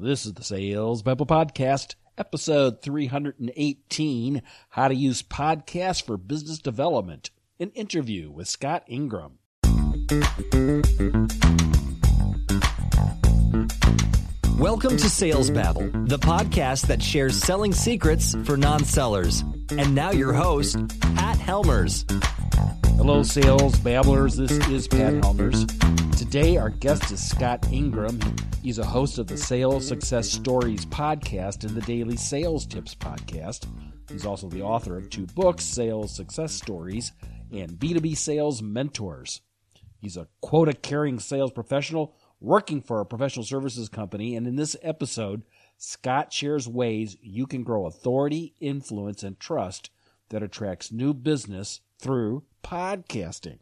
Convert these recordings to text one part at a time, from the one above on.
This is the Sales Babble Podcast, episode 318, How to Use Podcasts for Business Development, an interview with Scott Ingram. Welcome to Sales Babble, the podcast that shares selling secrets for non-sellers. And now your host, Pat Helmers. Hello, Sales Babblers. This is Pat Helmers. Today, our guest is Scott Ingram. He's a host of the Sales Success Stories podcast and the Daily Sales Tips podcast. He's also the author of two books, Sales Success Stories and B2B Sales Mentors. He's a quota carrying sales professional working for a professional services company. And in this episode, Scott shares ways you can grow authority, influence, and trust that attracts new business through podcasting.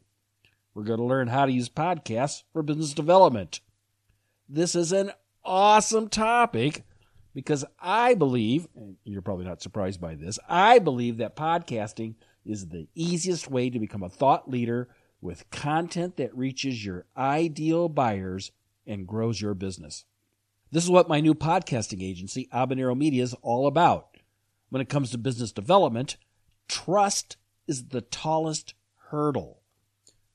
We're going to learn how to use podcasts for business development. This is an awesome topic because I believe, and you're probably not surprised by this, I believe that podcasting is the easiest way to become a thought leader with content that reaches your ideal buyers and grows your business. This is what my new podcasting agency, Habanero Media, is all about. When it comes to business development, trust is the tallest hurdle.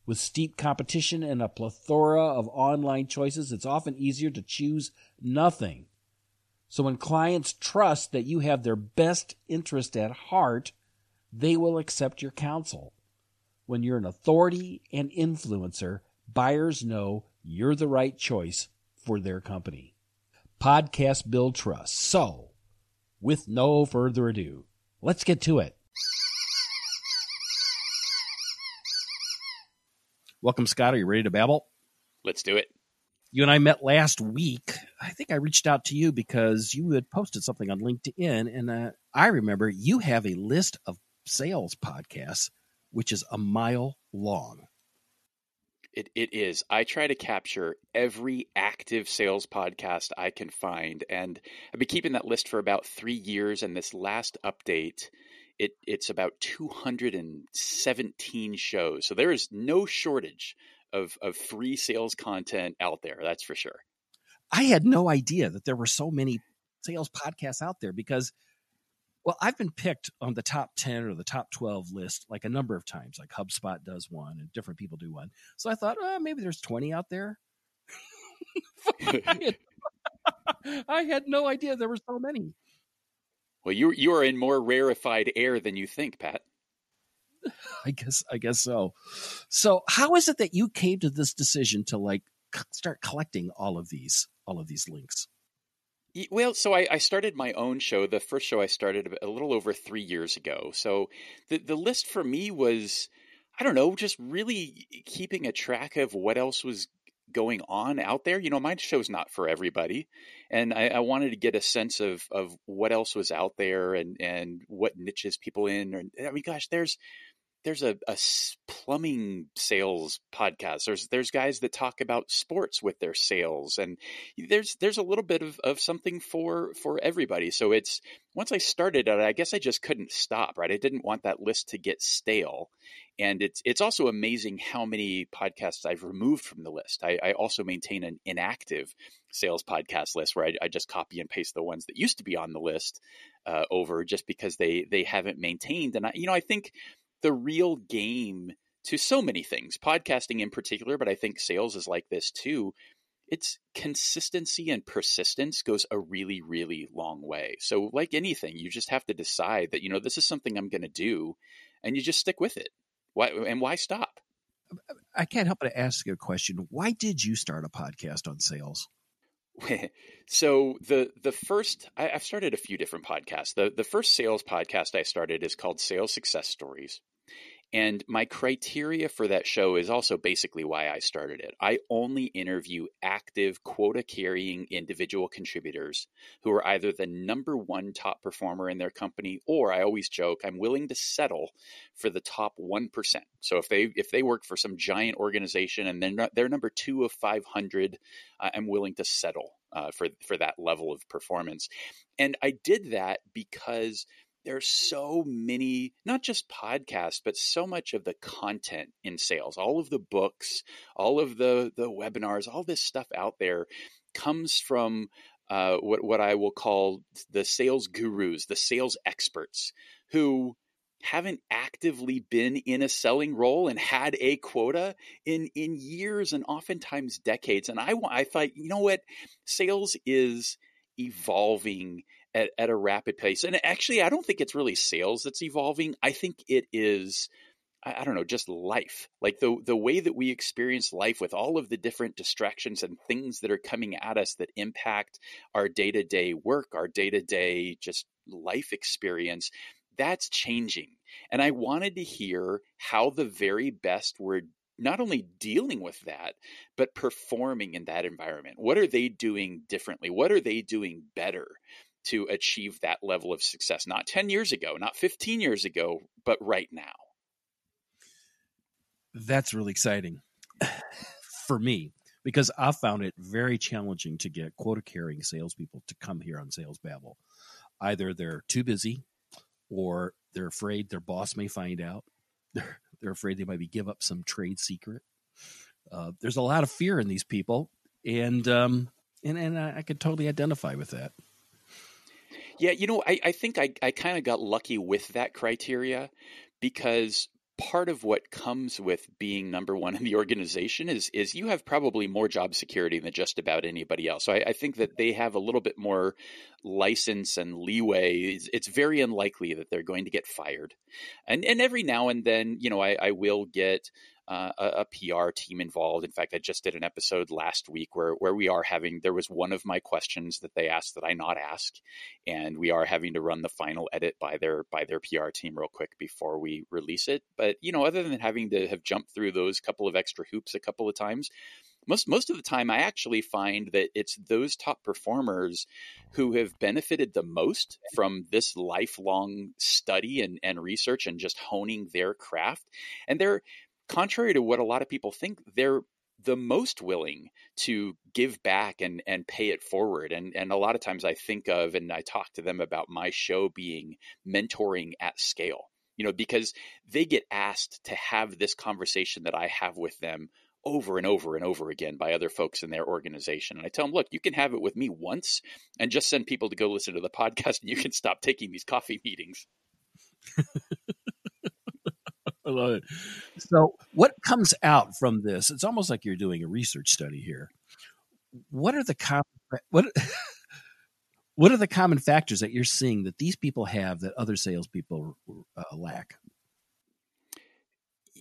With steep competition and a plethora of online choices, it's often easier to choose nothing. So when clients trust that you have their best interest at heart, they will accept your counsel. When you're an authority and influencer, buyers know you're the right choice for their company. Podcast build trust. So, with no further ado, let's get to it. Welcome, Scott. Are you ready to babble? Let's do it. You and I met last week. I think I reached out to you because you had posted something on LinkedIn, and uh, I remember you have a list of sales podcasts, which is a mile long. It, it is. I try to capture every active sales podcast I can find. And I've been keeping that list for about three years. And this last update, it, it's about 217 shows. So there is no shortage of, of free sales content out there. That's for sure. I had no idea that there were so many sales podcasts out there because – well, I've been picked on the top 10 or the top 12 list like a number of times, like HubSpot does one and different people do one. So I thought, oh, maybe there's 20 out there. I, had, I had no idea there were so many. Well, you you are in more rarefied air than you think, Pat. I guess I guess so. So, how is it that you came to this decision to like start collecting all of these all of these links? Well, so I, I, started my own show. The first show I started a little over three years ago. So the the list for me was, I don't know, just really keeping a track of what else was going on out there. You know, my show's not for everybody, and I, I wanted to get a sense of of what else was out there and and what niches people in. And I mean, gosh, there's there's a, a plumbing sales podcast. There's there's guys that talk about sports with their sales, and there's there's a little bit of, of something for for everybody. So it's once I started it, I guess I just couldn't stop. Right, I didn't want that list to get stale, and it's it's also amazing how many podcasts I've removed from the list. I, I also maintain an inactive sales podcast list where I, I, just copy and paste the ones that used to be on the list uh, over just because they they haven't maintained. And I, you know, I think the real game to so many things, podcasting in particular, but I think sales is like this too. It's consistency and persistence goes a really, really long way. So, like anything, you just have to decide that, you know, this is something I'm going to do, and you just stick with it. Why, and why stop? I can't help but ask you a question. Why did you start a podcast on sales? so the the first I, have started a few different podcasts. The the first sales podcast I started is called Sales Success Stories, And my criteria for that show is also basically why I started it. I only interview active quota carrying individual contributors who are either the number one top performer in their company or I always joke I'm willing to settle for the top 1%. So if they if they work for some giant organization and they're not, they're number 2 of 500, I'm willing to settle uh, for for that level of performance. And I did that because there's so many not just podcasts but so much of the content in sales all of the books all of the the webinars all this stuff out there comes from uh, what what I will call the sales gurus, the sales experts who haven't actively been in a selling role and had a quota in in years and oftentimes decades. And I I thought, you know what, sales is evolving at, at a rapid pace. And actually, I don't think it's really sales that's evolving. I think it is I, don't know, just life. Like the the way that we experience life with all of the different distractions and things that are coming at us that impact our day-to-day work, our day-to-day just life experience, that's changing. And I wanted to hear how the very best were not only dealing with that, but performing in that environment. What are they doing differently? What are they doing better? To achieve that level of success, not 10 years ago, not 15 years ago, but right now. That's really exciting for me because I found it very challenging to get quota carrying salespeople to come here on Sales Babble. Either they're too busy or they're afraid their boss may find out. They're, they're afraid they maybe give up some trade secret. Uh, there's a lot of fear in these people, and um, and and I, I could totally identify with that. Yeah, you know, I, I think I, I kind of got lucky with that criteria because part of what comes with being number one in the organization is is you have probably more job security than just about anybody else. So I, I think that they have a little bit more license and leeway. It's, it's, very unlikely that they're going to get fired, and and every now and then, you know, I, I will get uh, a, a, PR team involved. In fact, I just did an episode last week where where we are having there was one of my questions that they asked that I not ask, and we are having to run the final edit by their by their PR team real quick before we release it. But you know, other than having to have jumped through those couple of extra hoops a couple of times, most most of the time I actually find that it's those top performers who have benefited the most from this lifelong study and, and research and just honing their craft. And they're contrary to what a lot of people think, they're the most willing to give back and and pay it forward. And and a lot of times I think of and I talk to them about my show being mentoring at scale you know because they get asked to have this conversation that I have with them over and over and over again by other folks in their organization. And I tell them look you can have it with me once and just send people to go listen to the podcast and you can stop taking these coffee meetings I love it. So, what comes out from this? It's almost like you're doing a research study here. What are the common what what are the common factors that you're seeing that these people have that other salespeople uh, lack?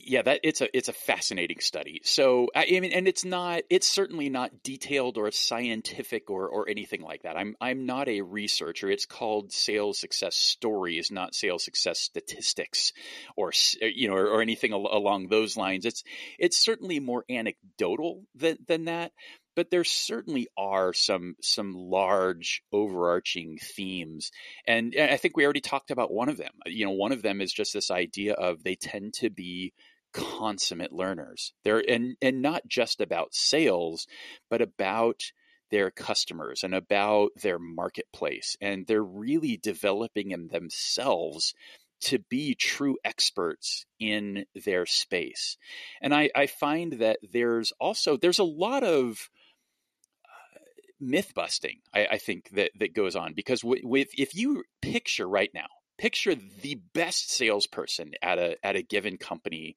Yeah, that it's a it's a fascinating study. So I mean, and it's not it's certainly not detailed or scientific or or anything like that. I'm I'm not a researcher. It's called sales success stories, not sales success statistics, or you know, or, or anything al- along those lines. It's it's certainly more anecdotal than than that but there certainly are some some large overarching themes and, i think we already talked about one of them you know one of them is just this idea of they tend to be consummate learners. They're and and not just about sales, but about their customers and about their marketplace. And they're really developing in themselves to be true experts in their space. And I, I find that there's also there's a lot of uh, myth busting. I, I, think that that goes on because with if you picture right now picture the best salesperson at a at a given company,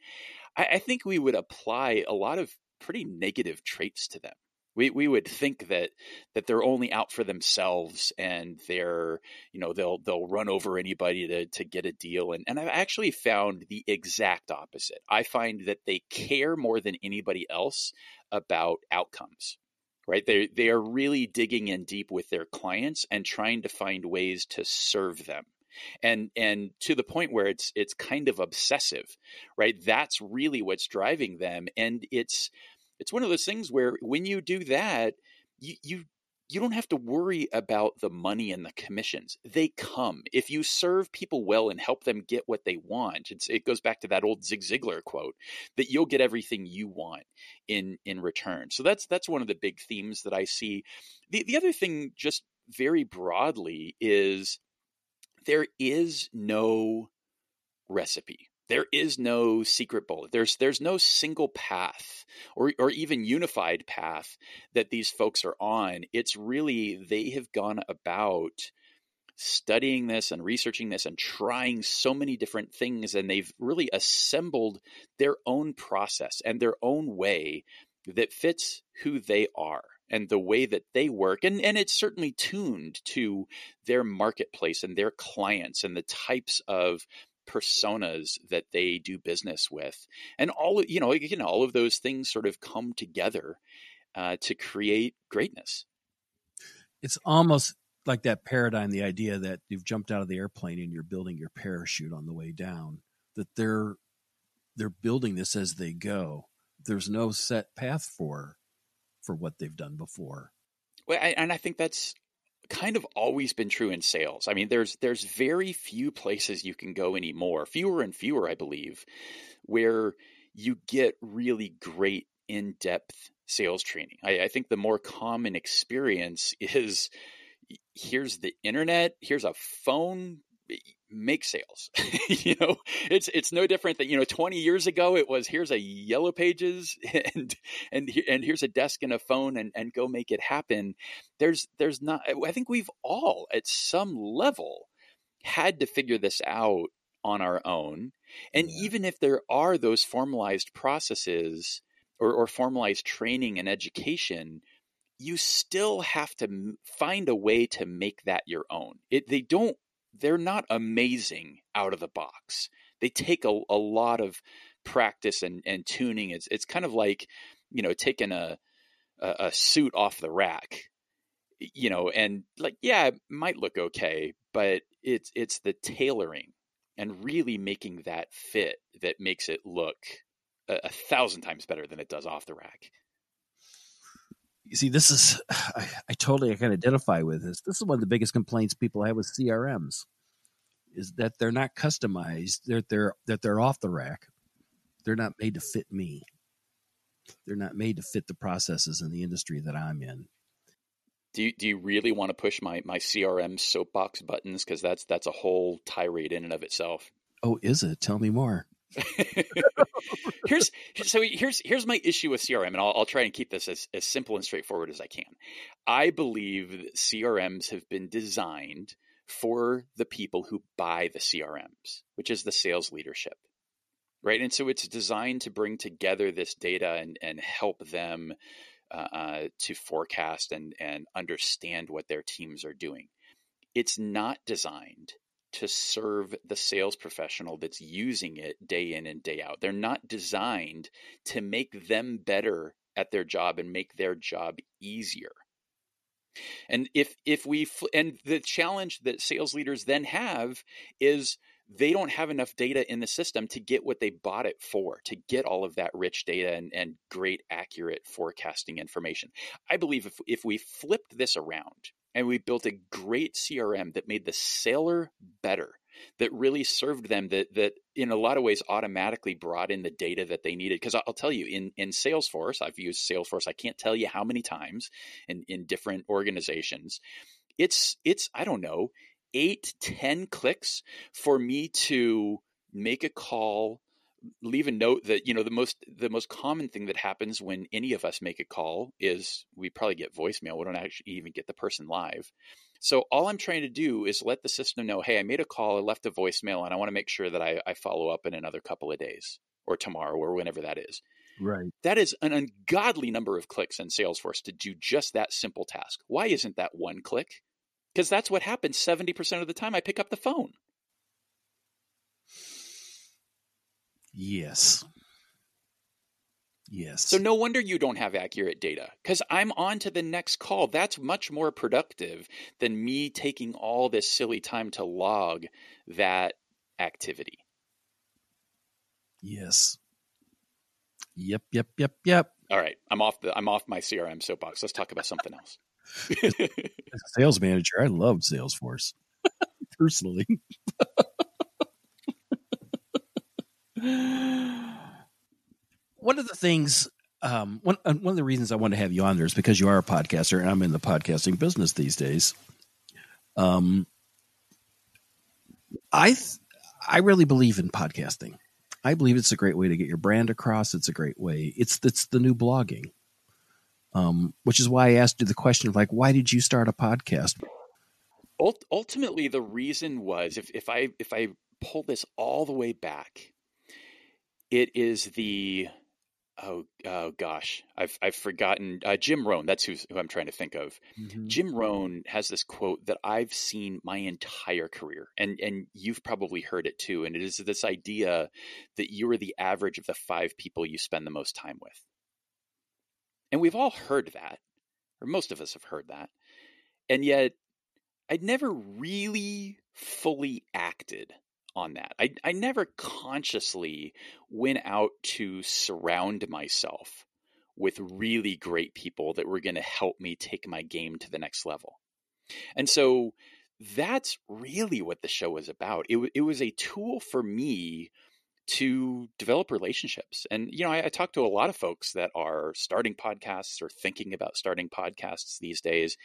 I, I think we would apply a lot of pretty negative traits to them. We we would think that that they're only out for themselves and they're you know they'll they'll run over anybody to to get a deal and and I've actually found the exact opposite. I find that they care more than anybody else about outcomes. Right? They they are really digging in deep with their clients and trying to find ways to serve them and and to the point where it's it's kind of obsessive right that's really what's driving them and it's it's one of those things where when you do that you you you don't have to worry about the money and the commissions. They come. If you serve people well and help them get what they want, it goes back to that old Zig Ziglar quote that you'll get everything you want in in return. So that's that's one of the big themes that I see. The the other thing just very broadly is there is no recipe there is no secret bullet. There's there's no single path or or even unified path that these folks are on. It's really they have gone about studying this and researching this and trying so many different things and they've really assembled their own process and their own way that fits who they are and the way that they work and and it's certainly tuned to their marketplace and their clients and the types of personas that they do business with. And all you know again all of those things sort of come together uh, to create greatness. It's almost like that paradigm the idea that you've jumped out of the airplane and you're building your parachute on the way down that they're they're building this as they go. There's no set path for for what they've done before well and i think that's kind of always been true in sales. I mean, there's there's very few places you can go anymore, fewer and fewer, I believe, where you get really great in-depth sales training. I, I think the more common experience is here's the internet, here's a phone, make sales. you know, it's it's no different than you know 20 years ago it was here's a yellow pages and and and here's a desk and a phone and and go make it happen. There's there's not I think we've all at some level had to figure this out on our own. And yeah. even if there are those formalized processes or, or formalized training and education, you still have to find a way to make that your own. It, they don't they're not amazing out of the box. They take a, a lot of practice and, and tuning. It's it's kind of like, you know, taking a, a, a suit off the rack, you know, and like, yeah, it might look okay, but it's it's the tailoring and really making that fit that makes it look a, a thousand times better than it does off the rack you see, this is I, I totally can identify with this. This is one of the biggest complaints people have with CRMs is that they're not customized. They're they're that they're off the rack. They're not made to fit me. They're not made to fit the processes in the industry that I'm in. Do you, do you really want to push my, my CRM soapbox buttons? Because that's that's a whole tirade in and of itself. Oh, is it? Tell me more. here's so here's here's my issue with CRM, and I'll, I'll try and keep this as, as simple and straightforward as I can. I believe that CRMs have been designed for the people who buy the CRMs, which is the sales leadership, right? And so it's designed to bring together this data and and help them uh, uh, to forecast and and understand what their teams are doing. It's not designed to serve the sales professional that's using it day in and day out. They're not designed to make them better at their job and make their job easier. And if if we and the challenge that sales leaders then have is they don't have enough data in the system to get what they bought it for, to get all of that rich data and, and great accurate forecasting information. I believe if if we flipped this around and we built a great CRM that made the sailor better, that really served them, that that in a lot of ways automatically brought in the data that they needed. Because I'll tell you, in in Salesforce, I've used Salesforce. I can't tell you how many times in in different organizations. It's it's I don't know eight ten clicks for me to make a call leave a note that you know the most the most common thing that happens when any of us make a call is we probably get voicemail. We don't actually even get the person live. So all i'm trying to do is let the system know hey i made a call. I left a voicemail and i want to make sure that I, I follow up in another couple of days or tomorrow or whenever that is. Right. That is an ungodly number of clicks in salesforce to do just that simple task. Why isn't that one click? Because that's what happens 70% of the time i pick up the phone Yes. Yes. So no wonder you don't have accurate data because I'm on to the next call. That's much more productive than me taking all this silly time to log that activity. Yes. Yep, yep, yep, yep. All right, I'm off the I'm off my CRM soapbox. Let's talk about something else. As a sales manager, I love Salesforce personally. one of the things, um, one uh, one of the reasons I want to have you on there is because you are a podcaster, and I'm in the podcasting business these days. Um, I th- I really believe in podcasting. I believe it's a great way to get your brand across. It's a great way. It's it's the new blogging. Um, which is why I asked you the question of like, why did you start a podcast? Ultimately, the reason was if if I if I pull this all the way back, it is the oh oh gosh, I've I've forgotten uh, Jim Rohn. That's who's, who I'm trying to think of. Mm-hmm. Jim Rohn has this quote that I've seen my entire career, and and you've probably heard it too. And it is this idea that you are the average of the five people you spend the most time with. And we've all heard that, or most of us have heard that, and yet I'd never really fully acted on that. I, I never consciously went out to surround myself with really great people that were going to help me take my game to the next level. And so that's really what the show was about. It, it was a tool for me to develop relationships. And, you know, I, I talk to a lot of folks that are starting podcasts or thinking about starting podcasts these days.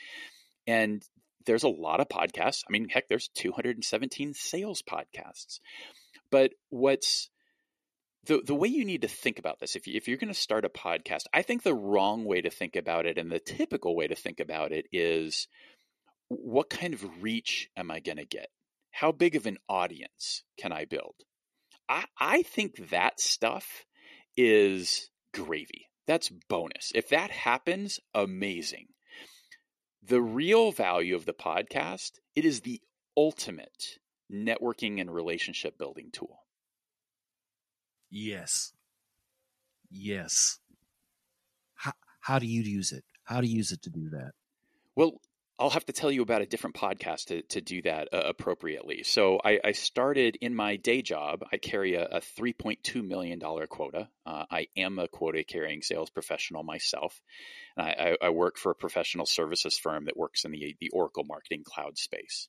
And there's a lot of podcasts. I mean, heck, there's 217 sales podcasts. But what's the the way you need to think about this, if you, if you're going to start a podcast, I think the wrong way to think about it, and the typical way to think about it, is what kind of reach am I going to get? How big of an audience can I build? I I think that stuff is gravy. That's bonus. If that happens, amazing the real value of the podcast, it is the ultimate networking and relationship building tool. Yes. Yes. How, how do you use it? How do you use it to do that? Well, I'll have to tell you about a different podcast to, to do that uh, appropriately. So I, I, started in my day job. I carry a, a $3.2 million quota. Uh, I am a quota carrying sales professional myself. And I, I, work for a professional services firm that works in the, the Oracle marketing cloud space.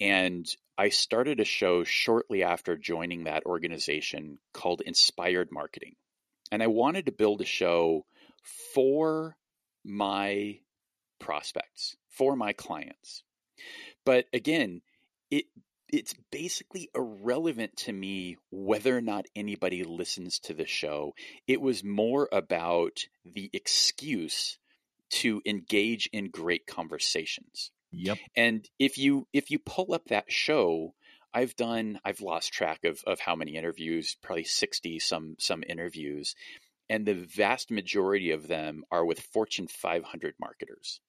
And I started a show shortly after joining that organization called Inspired Marketing. And I wanted to build a show for my prospects, for my clients. But again, it it's basically irrelevant to me whether or not anybody listens to the show. It was more about the excuse to engage in great conversations. Yep. And if you if you pull up that show, I've done I've lost track of of how many interviews, probably 60 some some interviews, and the vast majority of them are with Fortune 500 marketers.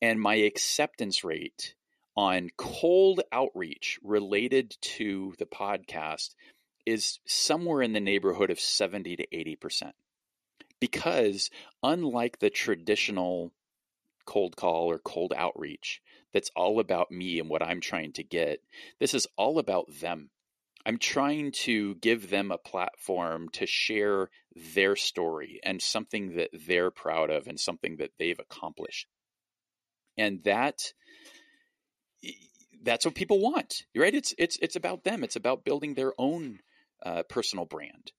And my acceptance rate on cold outreach related to the podcast is somewhere in the neighborhood of 70 to 80%. Because unlike the traditional cold call or cold outreach that's all about me and what I'm trying to get, this is all about them. I'm trying to give them a platform to share their story and something that they're proud of and something that they've accomplished and that that's what people want right? It's it's it's about them. It's about building their own uh, personal brand.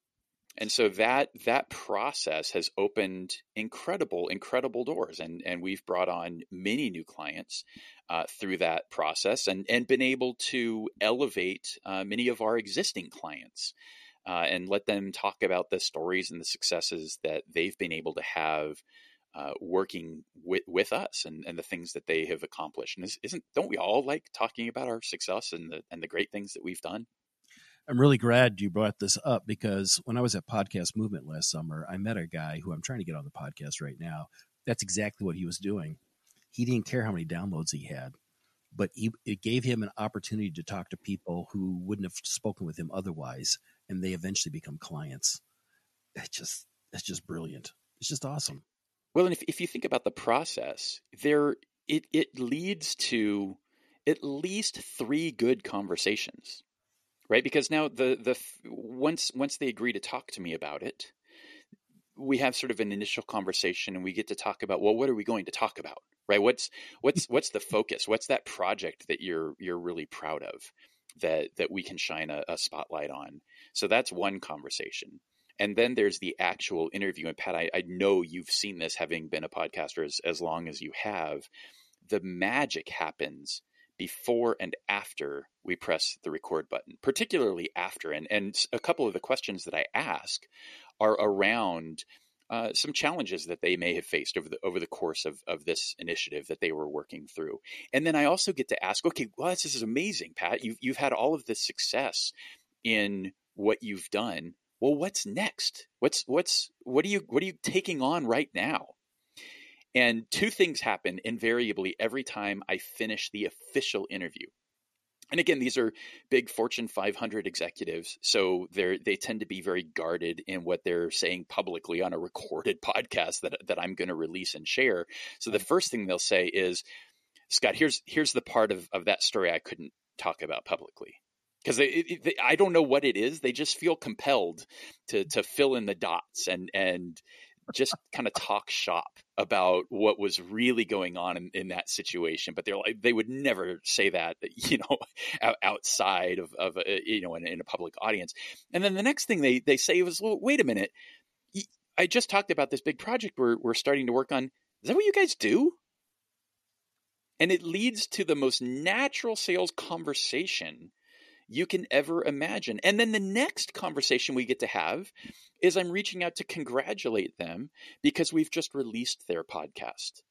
And so that that process has opened incredible incredible doors and and we've brought on many new clients uh, through that process and and been able to elevate uh, many of our existing clients uh, and let them talk about the stories and the successes that they've been able to have uh, working with, with us and, and the things that they have accomplished. And isn't don't we all like talking about our success and the and the great things that we've done? I'm really glad you brought this up because when I was at Podcast Movement last summer, I met a guy who I'm trying to get on the podcast right now. That's exactly what he was doing. He didn't care how many downloads he had, but he, it gave him an opportunity to talk to people who wouldn't have spoken with him otherwise, and they eventually become clients. It just it's just brilliant. It's just awesome. Well, and if if you think about the process, there it it leads to at least three good conversations, right? Because now the the once once they agree to talk to me about it, we have sort of an initial conversation and we get to talk about well, what are we going to talk about, right? What's what's what's the focus? What's that project that you're you're really proud of that that we can shine a, a spotlight on? So that's one conversation. And then there's the actual interview. And Pat, I, I know you've seen this having been a podcaster as, as long as you have. The magic happens before and after we press the record button, particularly after. And, and a couple of the questions that I ask are around uh, some challenges that they may have faced over the over the course of, of this initiative that they were working through. And then I also get to ask, okay, well, this is amazing, Pat. You've you've had all of this success in what you've done. Well, what's next? What's what's what are you what are you taking on right now? And two things happen invariably every time I finish the official interview. And again, these are big Fortune 500 executives, so they they tend to be very guarded in what they're saying publicly on a recorded podcast that that I'm going to release and share. So the first thing they'll say is, "Scott, here's here's the part of of that story I couldn't talk about publicly." Because I don't know what it is, they just feel compelled to to fill in the dots and and just kind of talk shop about what was really going on in, in, that situation. But they're like, they would never say that, you know, outside of, of a, you know, in, in, a public audience. And then the next thing they, they say was, well, wait a minute. I just talked about this big project we're, we're starting to work on. Is that what you guys do? And it leads to the most natural sales conversation you can ever imagine. And then the next conversation we get to have is I'm reaching out to congratulate them because we've just released their podcast.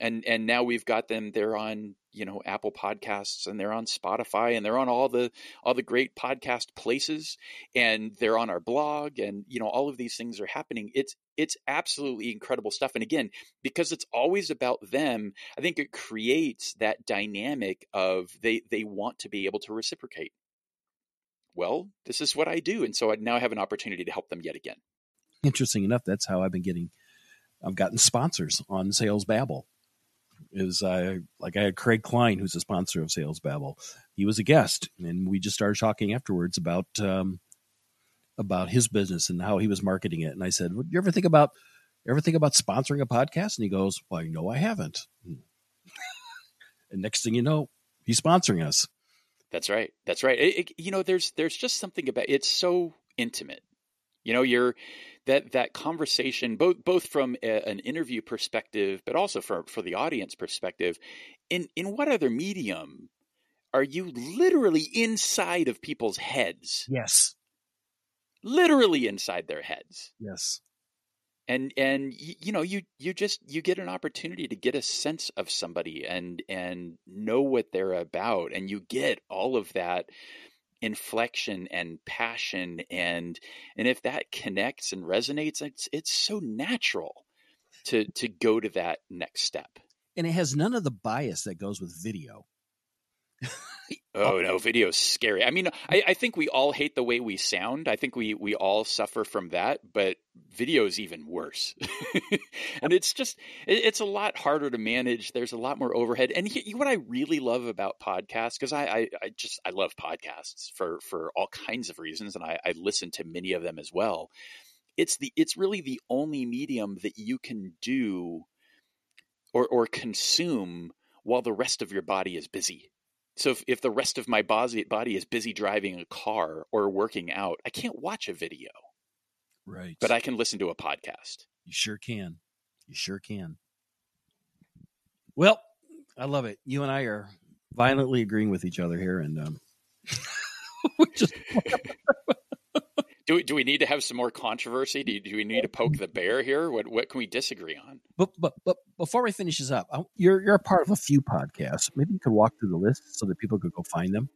And and now we've got them they're on, you know, Apple Podcasts and they're on Spotify and they're on all the all the great podcast places and they're on our blog and you know all of these things are happening. It's it's absolutely incredible stuff. And again, because it's always about them, I think it creates that dynamic of they they want to be able to reciprocate well, this is what I do. And so I now have an opportunity to help them yet again. Interesting enough, that's how I've been getting, I've gotten sponsors on Sales Babble. Is I like I had Craig Klein, who's a sponsor of Sales Babble. He was a guest, and we just started talking afterwards about um, about his business and how he was marketing it. And I said, "Would you ever think about ever think about sponsoring a podcast?" And he goes, "Well, no, I haven't." and next thing you know, he's sponsoring us. That's right. That's right. It, it, you know, there's there's just something about it's so intimate. You know, you're that that conversation both both from a, an interview perspective, but also for for the audience perspective. In in what other medium are you literally inside of people's heads? Yes. Literally inside their heads. Yes and and you know you you just you get an opportunity to get a sense of somebody and and know what they're about and you get all of that inflection and passion and and if that connects and resonates it's it's so natural to to go to that next step. And it has none of the bias that goes with video Oh no, video's scary. I mean, I, I, think we all hate the way we sound. I think we we all suffer from that, but video is even worse. and it's just it, it's a lot harder to manage. There's a lot more overhead. And he, what I really love about podcasts, because I, I, I just I love podcasts for for all kinds of reasons, and I, I listen to many of them as well. It's the it's really the only medium that you can do or or consume while the rest of your body is busy so if, if the rest of my body, body is busy driving a car or working out, I can't watch a video. Right. But I can listen to a podcast. You sure can. You sure can. Well, I love it. You and I are violently agreeing with each other here, and um, we just do we, do we need to have some more controversy? Do, do we need to poke the bear here? What what can we disagree on? But but but before we finish this up, you're you're a part of a few podcasts. Maybe you could walk through the list so that people could go find them.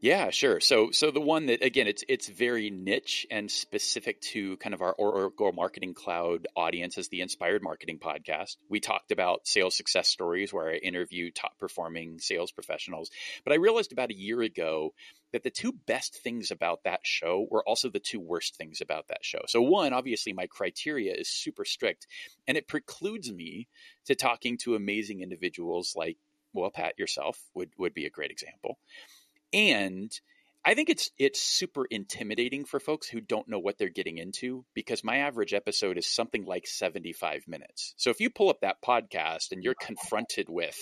Yeah, sure. So, so the one that again, it's it's very niche and specific to kind of our Oracle Marketing Cloud audience is the Inspired Marketing Podcast. We talked about sales success stories where I interview top performing sales professionals. But I realized about a year ago that the two best things about that show were also the two worst things about that show. So, one, obviously, my criteria is super strict, and it precludes me to talking to amazing individuals like, well, Pat yourself would would be a great example and I think it's it's super intimidating for folks who don't know what they're getting into because my average episode is something like 75 minutes. So if you pull up that podcast and you're confronted with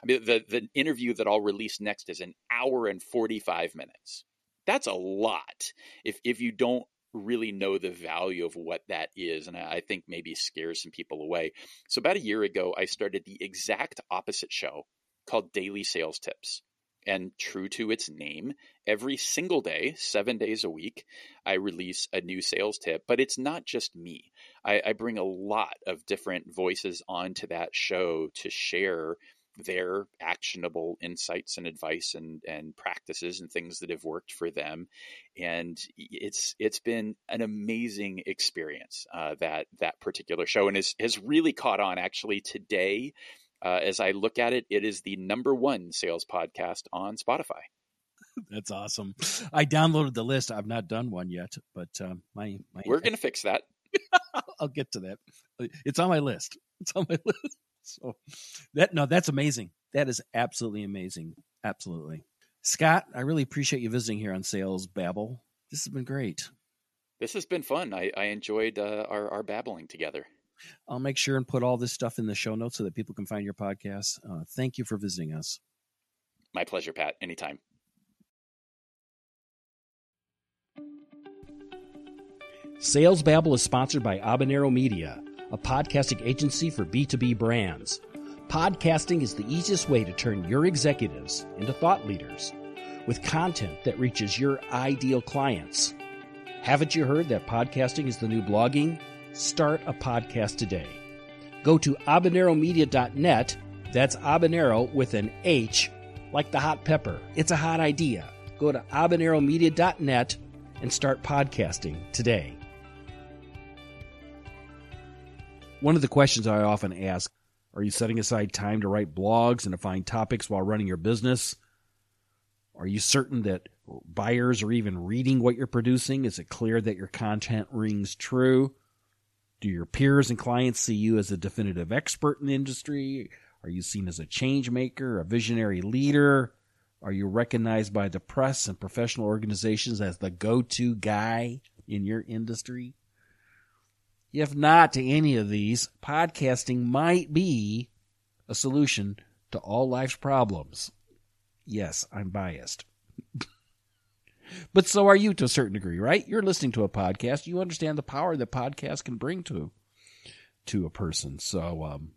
I mean the the interview that I'll release next is an hour and 45 minutes. That's a lot if if you don't really know the value of what that is and I think maybe scares some people away. So about a year ago I started the exact opposite show called Daily Sales Tips. And true to its name, every single day, seven days a week, I release a new sales tip. But it's not just me. I, I bring a lot of different voices onto that show to share their actionable insights and advice and, and practices and things that have worked for them. And it's it's been an amazing experience uh, that that particular show and has has really caught on. Actually, today uh, as I look at it, it is the number one sales podcast on Spotify. That's awesome. I downloaded the list. I've not done one yet, but um, my, my we're going to fix that. I'll get to that. It's on my list. It's on my list. So that no, that's amazing. That is absolutely amazing. Absolutely, Scott. I really appreciate you visiting here on Sales Babble. This has been great. This has been fun. I, I enjoyed uh, our, our babbling together. I'll make sure and put all this stuff in the show notes so that people can find your podcast. Uh, thank you for visiting us. My pleasure, Pat. Anytime. Sales Babble is sponsored by Habanero Media, a podcasting agency for B2B brands. Podcasting is the easiest way to turn your executives into thought leaders with content that reaches your ideal clients. Haven't you heard that podcasting is the new blogging? Start a podcast today. Go to habaneromedia.net. That's habanero with an H, like the hot pepper. It's a hot idea. Go to habaneromedia.net and start podcasting today. One of the questions I often ask are you setting aside time to write blogs and to find topics while running your business? Are you certain that buyers are even reading what you're producing? Is it clear that your content rings true? Do your peers and clients see you as a definitive expert in the industry? Are you seen as a change maker, a visionary leader? Are you recognized by the press and professional organizations as the go to guy in your industry? If not to any of these, podcasting might be a solution to all life's problems. Yes, I'm biased. But so are you to a certain degree, right? You're listening to a podcast. You understand the power that podcast can bring to to a person. So um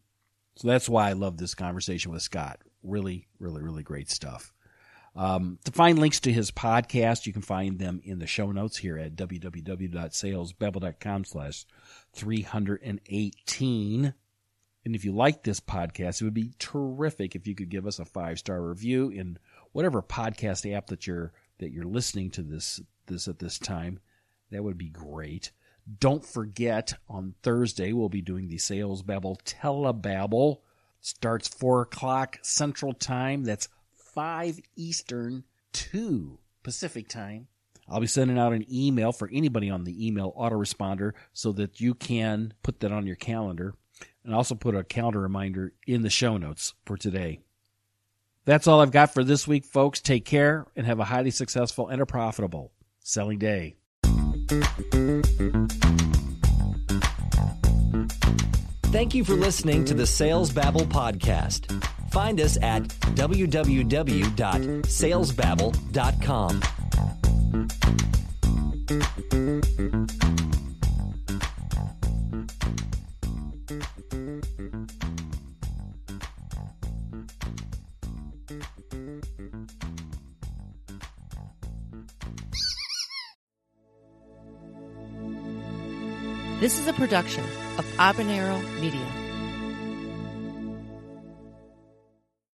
so that's why I love this conversation with Scott. Really, really, really great stuff. Um, to find links to his podcast, you can find them in the show notes here at www.salesbabble.com slash 318. And if you like this podcast, it would be terrific if you could give us a five star review in whatever podcast app that you're that you're listening to this this at this time, that would be great. Don't forget on Thursday we'll be doing the Sales Babble Telebabble. Starts four o'clock Central Time. That's five Eastern, two Pacific Time. I'll be sending out an email for anybody on the email autoresponder so that you can put that on your calendar and also put a calendar reminder in the show notes for today. That's all I've got for this week, folks. Take care and have a highly successful and a profitable selling day. Thank you for listening to the Sales Babble podcast. Find us at www.salesbabble.com. production of Habanero Media.